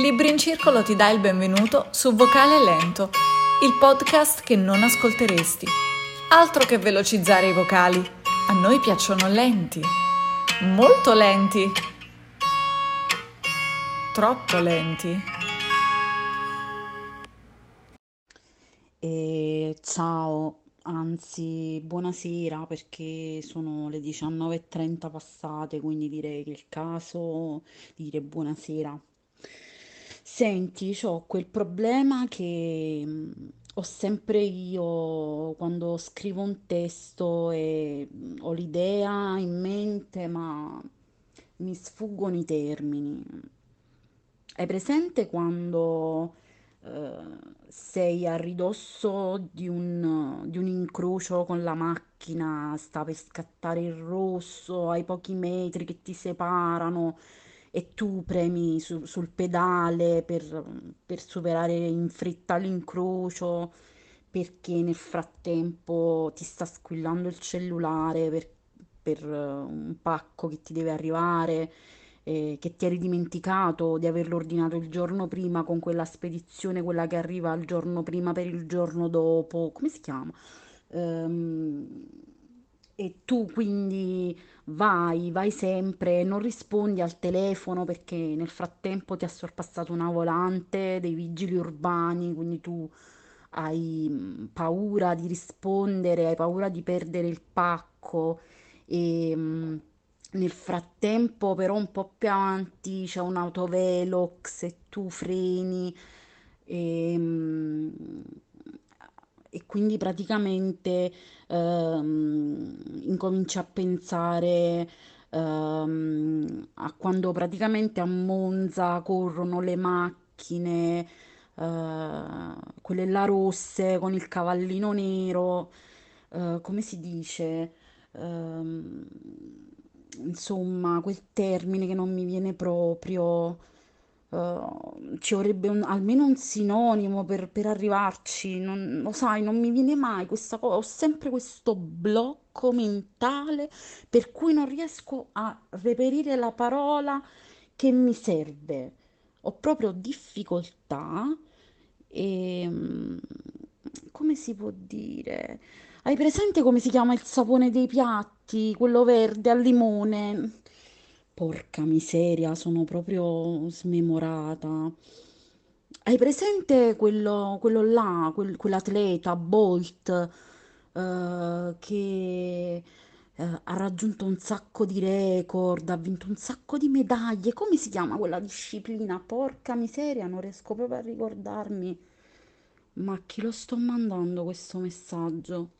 Libri in Circolo ti dà il benvenuto su Vocale Lento, il podcast che non ascolteresti. Altro che velocizzare i vocali, a noi piacciono lenti, molto lenti, troppo lenti. E ciao, anzi buonasera perché sono le 19.30 passate, quindi direi che è il caso di dire buonasera. Senti, ho quel problema che mm, ho sempre io quando scrivo un testo e mm, ho l'idea in mente, ma mi sfuggono i termini. Hai presente quando eh, sei a ridosso di un, di un incrocio con la macchina, sta per scattare il rosso, hai pochi metri che ti separano e tu premi su- sul pedale per, per superare in fretta l'incrocio perché nel frattempo ti sta squillando il cellulare per, per eh, un pacco che ti deve arrivare, eh, che ti eri dimenticato di averlo ordinato il giorno prima con quella spedizione, quella che arriva il giorno prima per il giorno dopo, come si chiama? Ehm, e tu quindi vai, vai sempre, non rispondi al telefono perché nel frattempo ti ha sorpassato una volante dei vigili urbani, quindi tu hai mm, paura di rispondere, hai paura di perdere il pacco. E mm, nel frattempo però un po' più avanti c'è un autovelox e tu freni. E, mm, e quindi praticamente ehm, incominci a pensare ehm, a quando praticamente a Monza corrono le macchine, eh, quelle là rosse con il cavallino nero, eh, come si dice? Ehm, insomma, quel termine che non mi viene proprio. Uh, ci vorrebbe un- almeno un sinonimo per, per arrivarci, non, lo sai, non mi viene mai questa cosa, ho sempre questo blocco mentale per cui non riesco a reperire la parola che mi serve. Ho proprio difficoltà e mm, come si può dire? Hai presente come si chiama il sapone dei piatti, quello verde al limone? Porca miseria, sono proprio smemorata. Hai presente quello, quello là, quel- quell'atleta, Bolt, eh, che eh, ha raggiunto un sacco di record, ha vinto un sacco di medaglie? Come si chiama quella disciplina? Porca miseria, non riesco proprio a ricordarmi. Ma a chi lo sto mandando questo messaggio?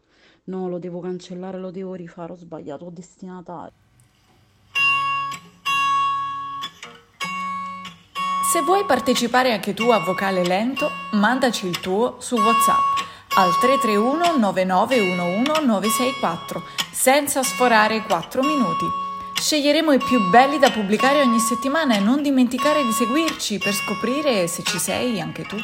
No, lo devo cancellare, lo devo rifare, ho sbagliato, destinatario. Se vuoi partecipare anche tu a Vocale Lento, mandaci il tuo su WhatsApp al 331 9911 964 senza sforare i 4 minuti. Sceglieremo i più belli da pubblicare ogni settimana e non dimenticare di seguirci per scoprire se ci sei anche tu.